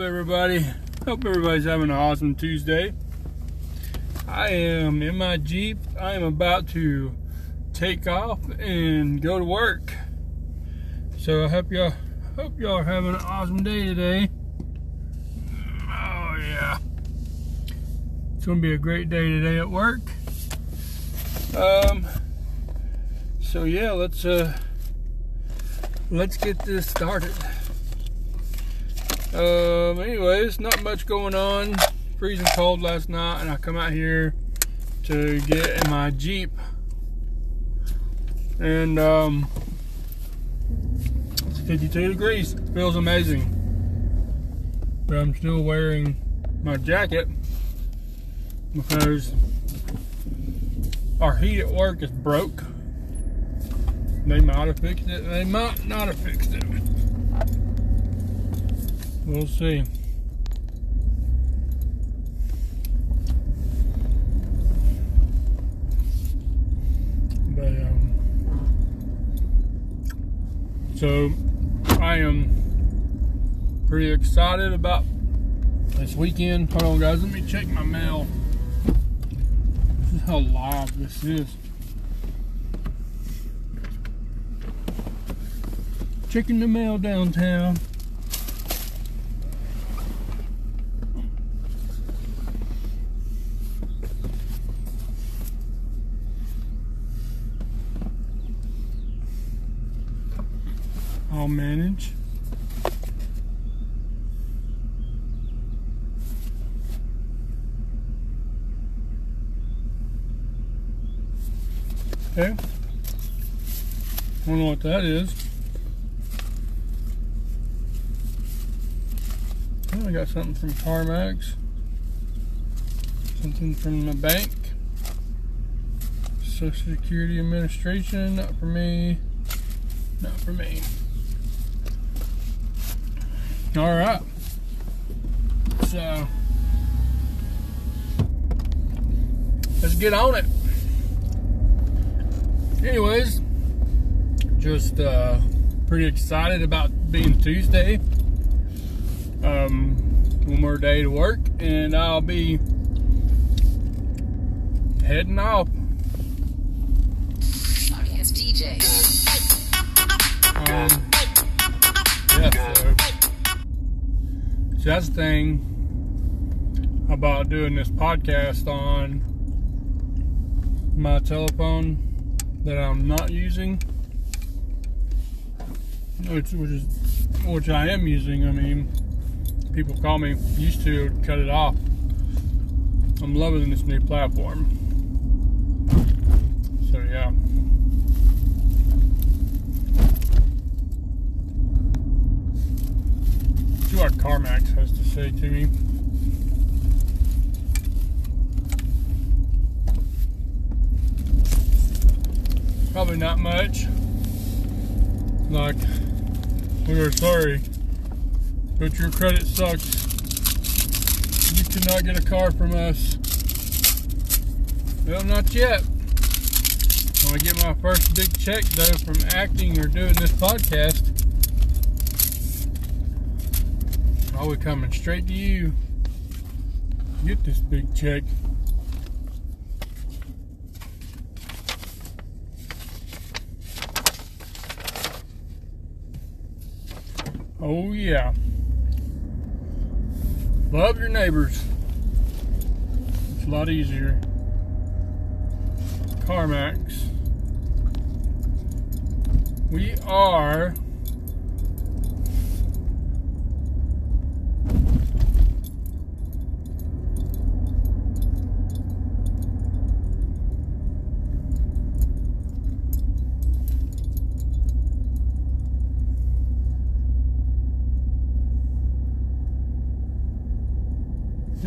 up, everybody? Hope everybody's having an awesome Tuesday. I am in my Jeep. I am about to take off and go to work. So I hope y'all hope y'all are having an awesome day today. Oh yeah. It's gonna be a great day today at work. Um so yeah, let's uh let's get this started. Um, anyways, not much going on. Freezing cold last night, and I come out here to get in my Jeep. And um, it's 52 degrees. Feels amazing. But I'm still wearing my jacket because our heat at work is broke. They might have fixed it, they might not have fixed it. We'll see. But um, so I am pretty excited about this weekend. Hold on, guys. Let me check my mail. This is how live this is. Checking the mail downtown. I'll manage. Okay. Don't know what that is. Oh, I got something from CarMax. Something from the bank. Social Security Administration, not for me. Not for me. All right. So let's get on it. Anyways, just uh, pretty excited about being Tuesday. Um, one more day to work, and I'll be heading off. Audience DJ. Um, yeah, so, so that's the thing about doing this podcast on my telephone that I'm not using, which which is which I am using. I mean, people call me used to cut it off. I'm loving this new platform. So yeah. See what CarMax has to say to me. Probably not much. Like, we are sorry, but your credit sucks. You cannot get a car from us. Well, not yet. When I get my first big check, though, from acting or doing this podcast, I'll be coming straight to you. Get this big check. Oh, yeah. Love your neighbors. It's a lot easier. CarMax. We are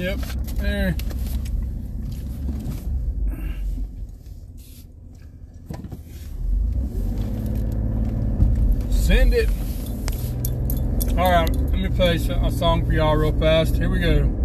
Yep, there. Send it. All right, let me play a song for y'all real fast. Here we go.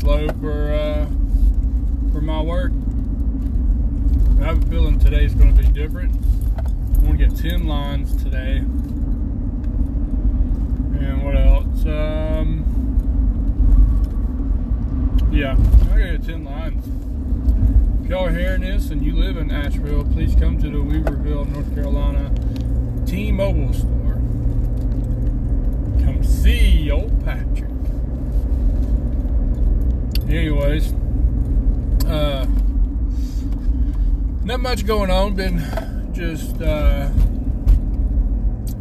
Slow for uh, for my work. I have a feeling today's going to be different. I'm going to get 10 lines today. And what else? Um, yeah, I got 10 lines. If y'all are hearing this and you live in Asheville, please come to the Weaverville, North Carolina T-Mobile store. Come see old Patrick. Anyways, uh, not much going on. Been just uh,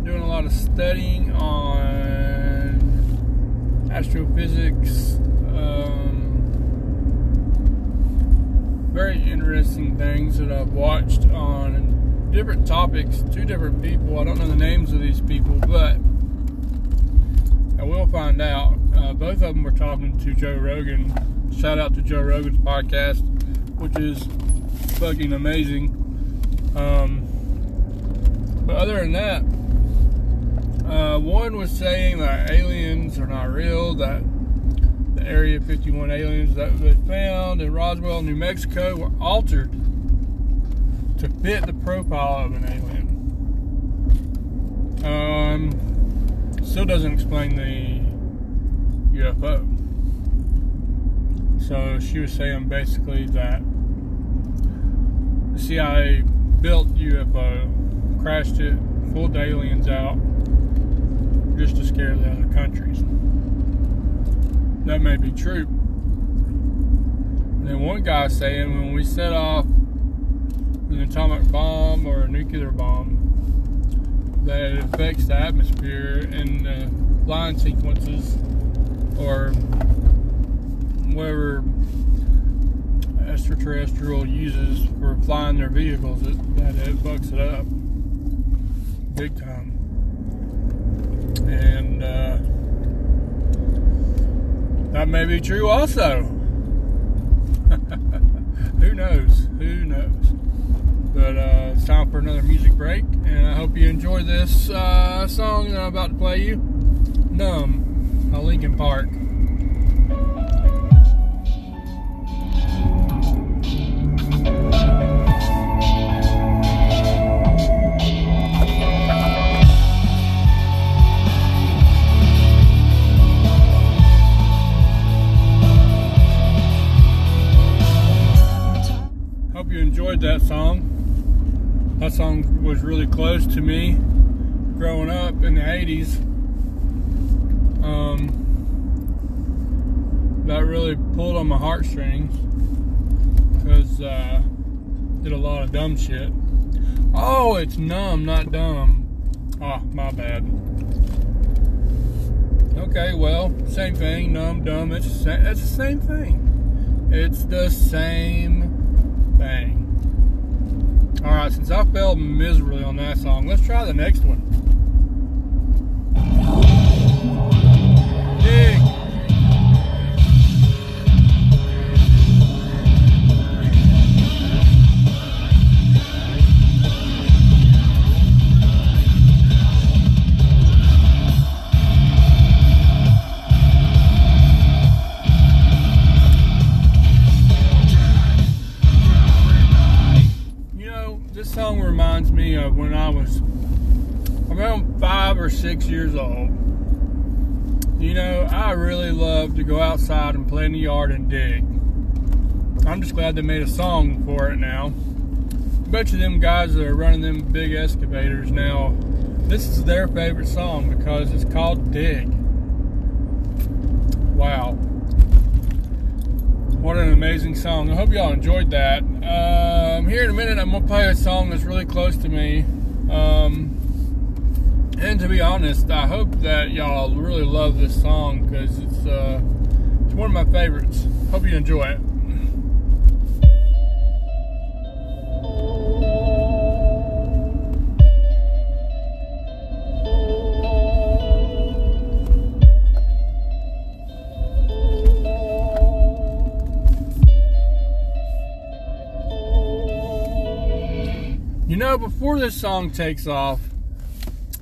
doing a lot of studying on astrophysics. Um, very interesting things that I've watched on different topics, two different people. I don't know the names of these people, but I will find out. Uh, both of them were talking to Joe Rogan. Shout out to Joe Rogan's podcast, which is fucking amazing. Um, but other than that, uh, one was saying that aliens are not real, that the Area 51 aliens that they found in Roswell, New Mexico were altered to fit the profile of an alien. Um, still doesn't explain the UFO. So she was saying basically that the CIA built UFO, crashed it, pulled the aliens out just to scare the other countries. That may be true. And then one guy saying when we set off an atomic bomb or a nuclear bomb, that it affects the atmosphere and the line sequences or whatever extraterrestrial uses for flying their vehicles, it, that it fucks it up big time. And uh, that may be true also. Who knows? Who knows? But uh, it's time for another music break, and I hope you enjoy this uh, song that I'm about to play you. Numb, by Linkin Park. To me growing up in the 80s. Um, that really pulled on my heartstrings because uh, did a lot of dumb shit. Oh, it's numb, not dumb. Oh, my bad. Okay, well, same thing. Numb, dumb. It's the it's the same thing. It's the same thing. All right, since I failed miserably on that song, let's try the next one. Outside and play in the yard and dig. I'm just glad they made a song for it now. bet you them guys that are running them big excavators now, this is their favorite song because it's called Dig. Wow. What an amazing song. I hope y'all enjoyed that. Um, here in a minute, I'm going to play a song that's really close to me. Um, and to be honest, I hope that y'all really love this song because it's, uh, one of my favorites. Hope you enjoy it. You know, before this song takes off,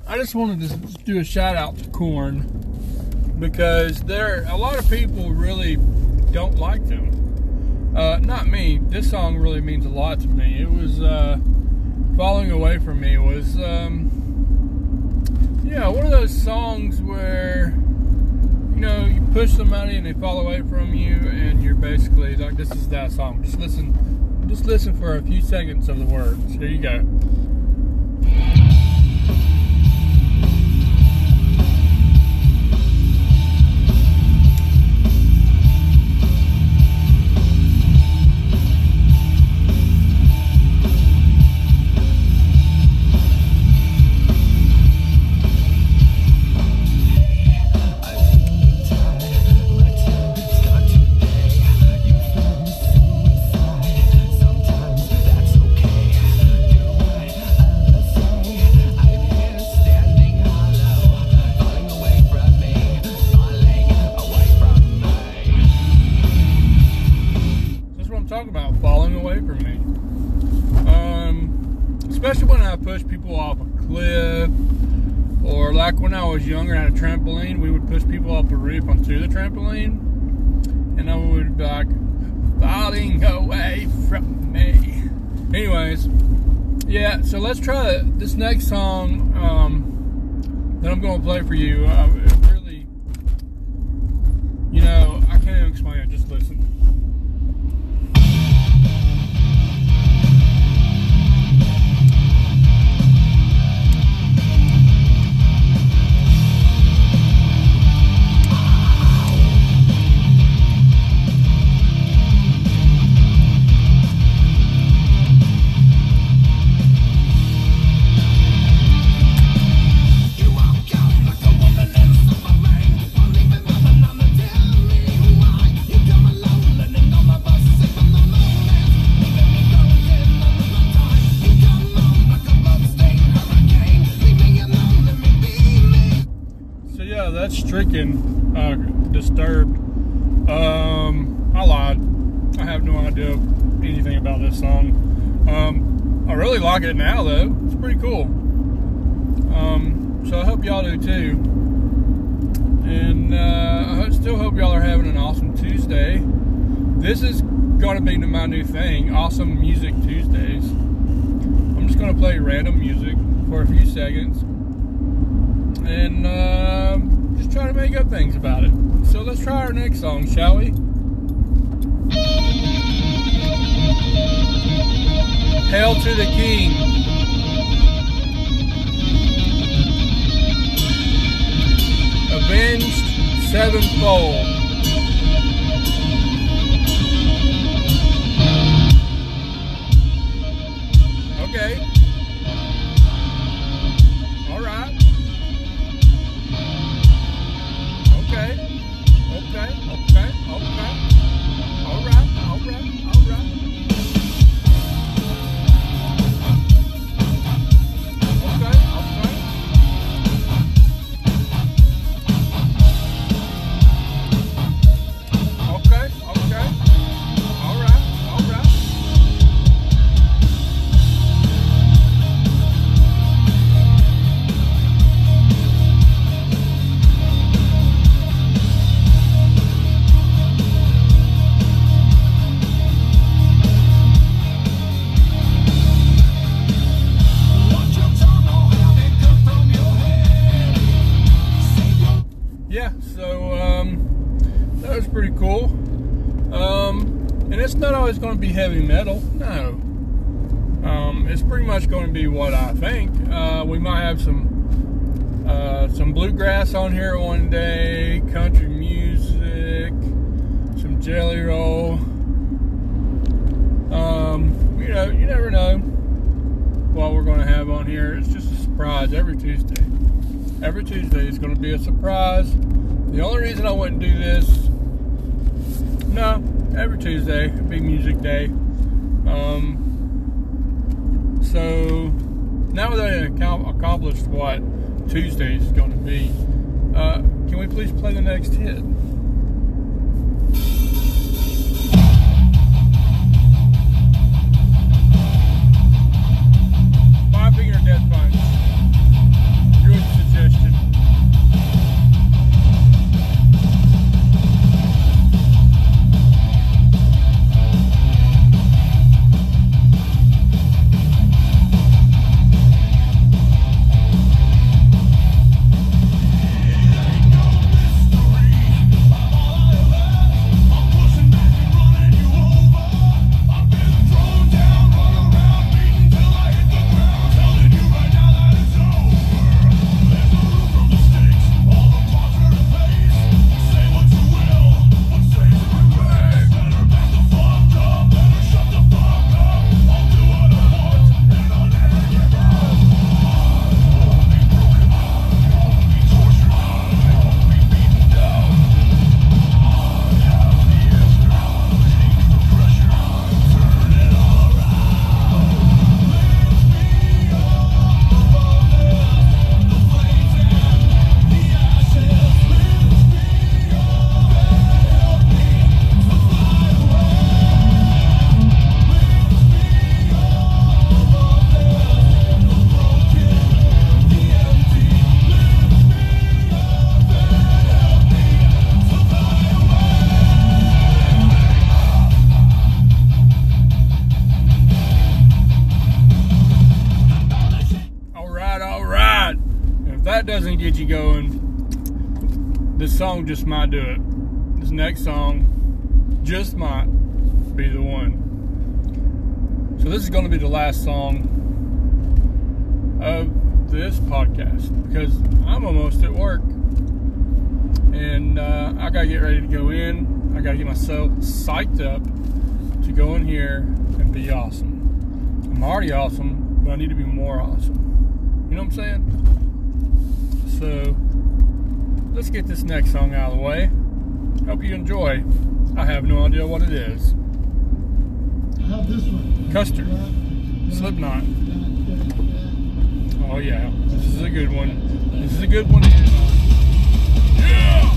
I just wanted to do a shout out to Korn because there a lot of people really don't like them. Uh, not me. This song really means a lot to me. It was uh, falling away from me was um, yeah one of those songs where you know you push somebody and they fall away from you and you're basically like this is that song. Just listen, just listen for a few seconds of the words. Here you go. Younger and had a trampoline, we would push people off the roof onto the trampoline, and I would be like, falling away from me. Anyways, yeah, so let's try this next song um, that I'm going to play for you. Uh, really, you know, disturbed. Um, I lied. I have no idea anything about this song. Um, I really like it now, though. It's pretty cool. Um, so I hope y'all do too. And uh, I still hope y'all are having an awesome Tuesday. This is going to be my new thing, Awesome Music Tuesdays. I'm just going to play random music for a few seconds. And uh, just try to make up things about it. So let's try our next song, shall we? Hail to the King. Avenged sevenfold. Pretty cool. Um, and it's not always going to be heavy metal. No. Um, it's pretty much going to be what I think. Uh, we might have some uh, some bluegrass on here one day, country music, some jelly roll. Um, you know, you never know what we're going to have on here. It's just a surprise every Tuesday. Every Tuesday is going to be a surprise. The only reason I wouldn't do this no, every Tuesday, be music day. Um, so now that I accomplished what Tuesday is going to be, uh, can we please play the next hit? Just might do it. This next song just might be the one. So this is going to be the last song of this podcast because I'm almost at work and uh, I gotta get ready to go in. I gotta get myself psyched up to go in here and be awesome. I'm already awesome, but I need to be more awesome. You know what I'm saying? So let's get this next song out of the way. Hope you enjoy. I have no idea what it is. I have this one. Custer, Slipknot. Oh yeah, this is a good one. This is a good one. Yeah!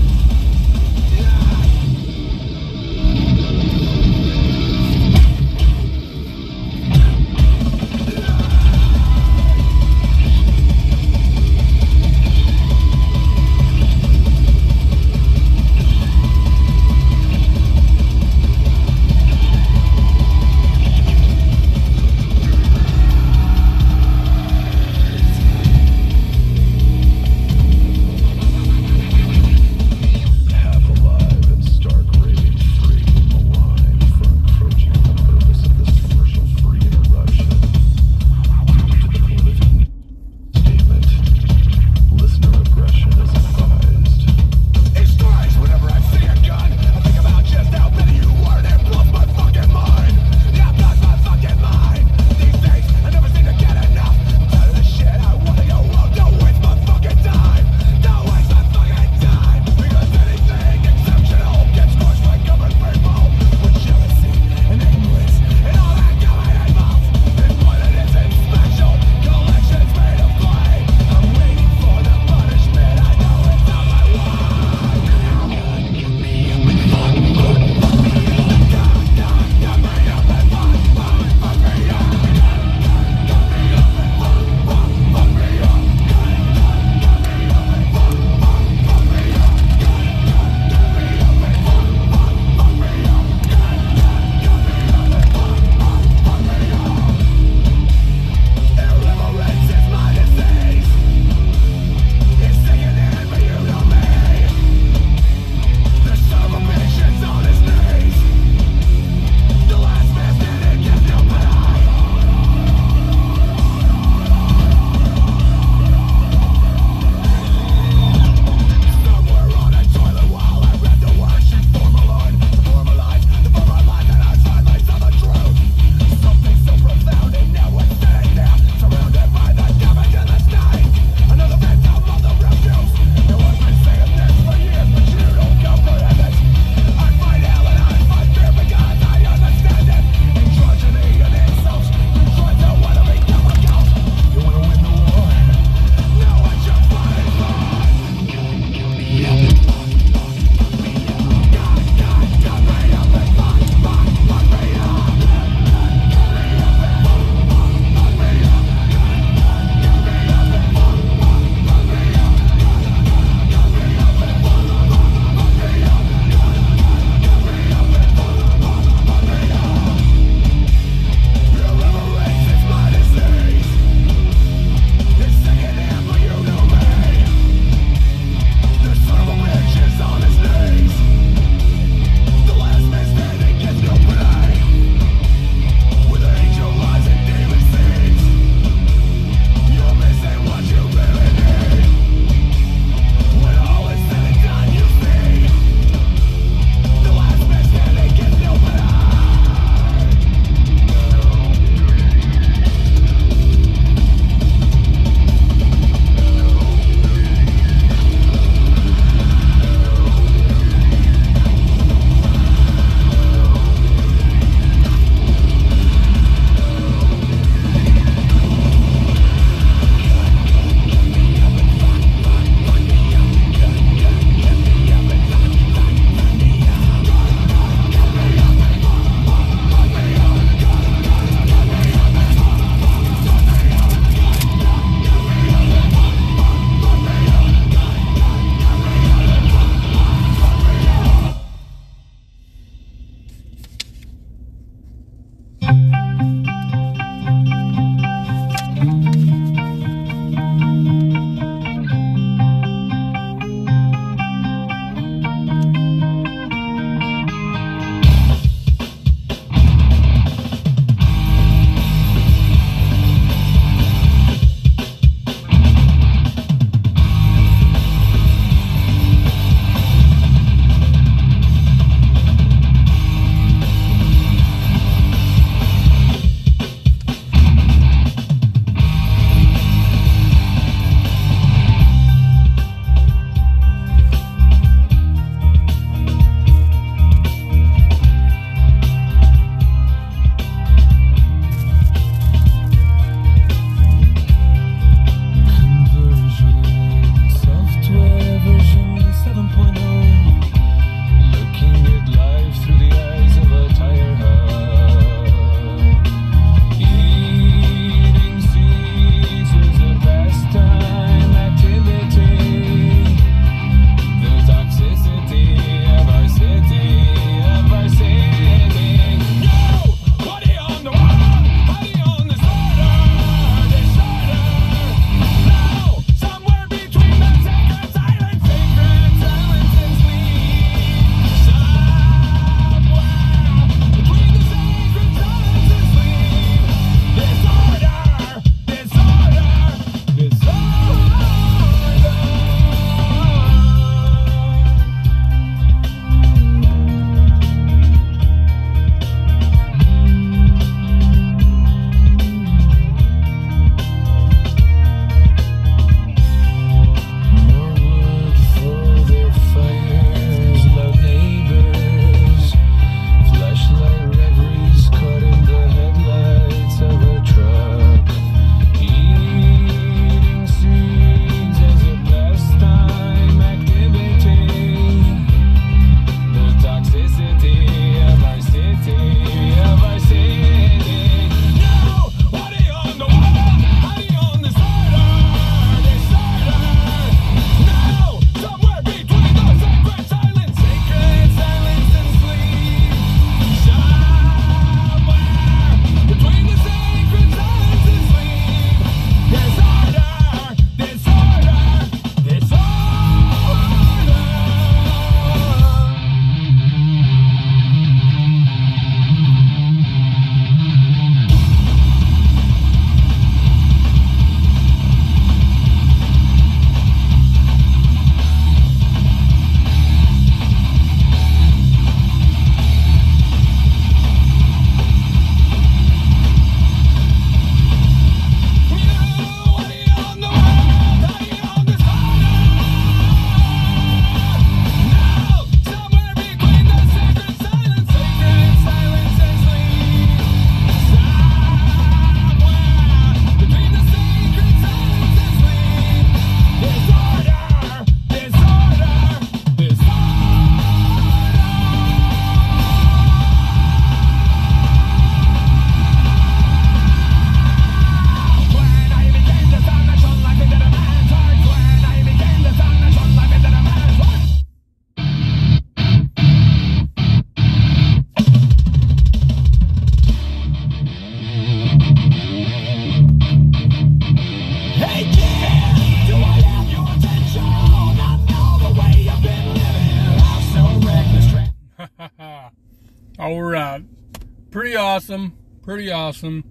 Awesome. Pretty awesome.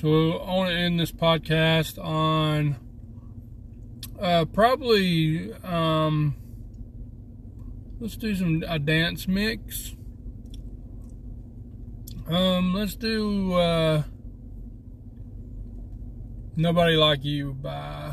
So I want to end this podcast on uh, probably um, let's do some a dance mix. Um, let's do uh, "Nobody Like You" by.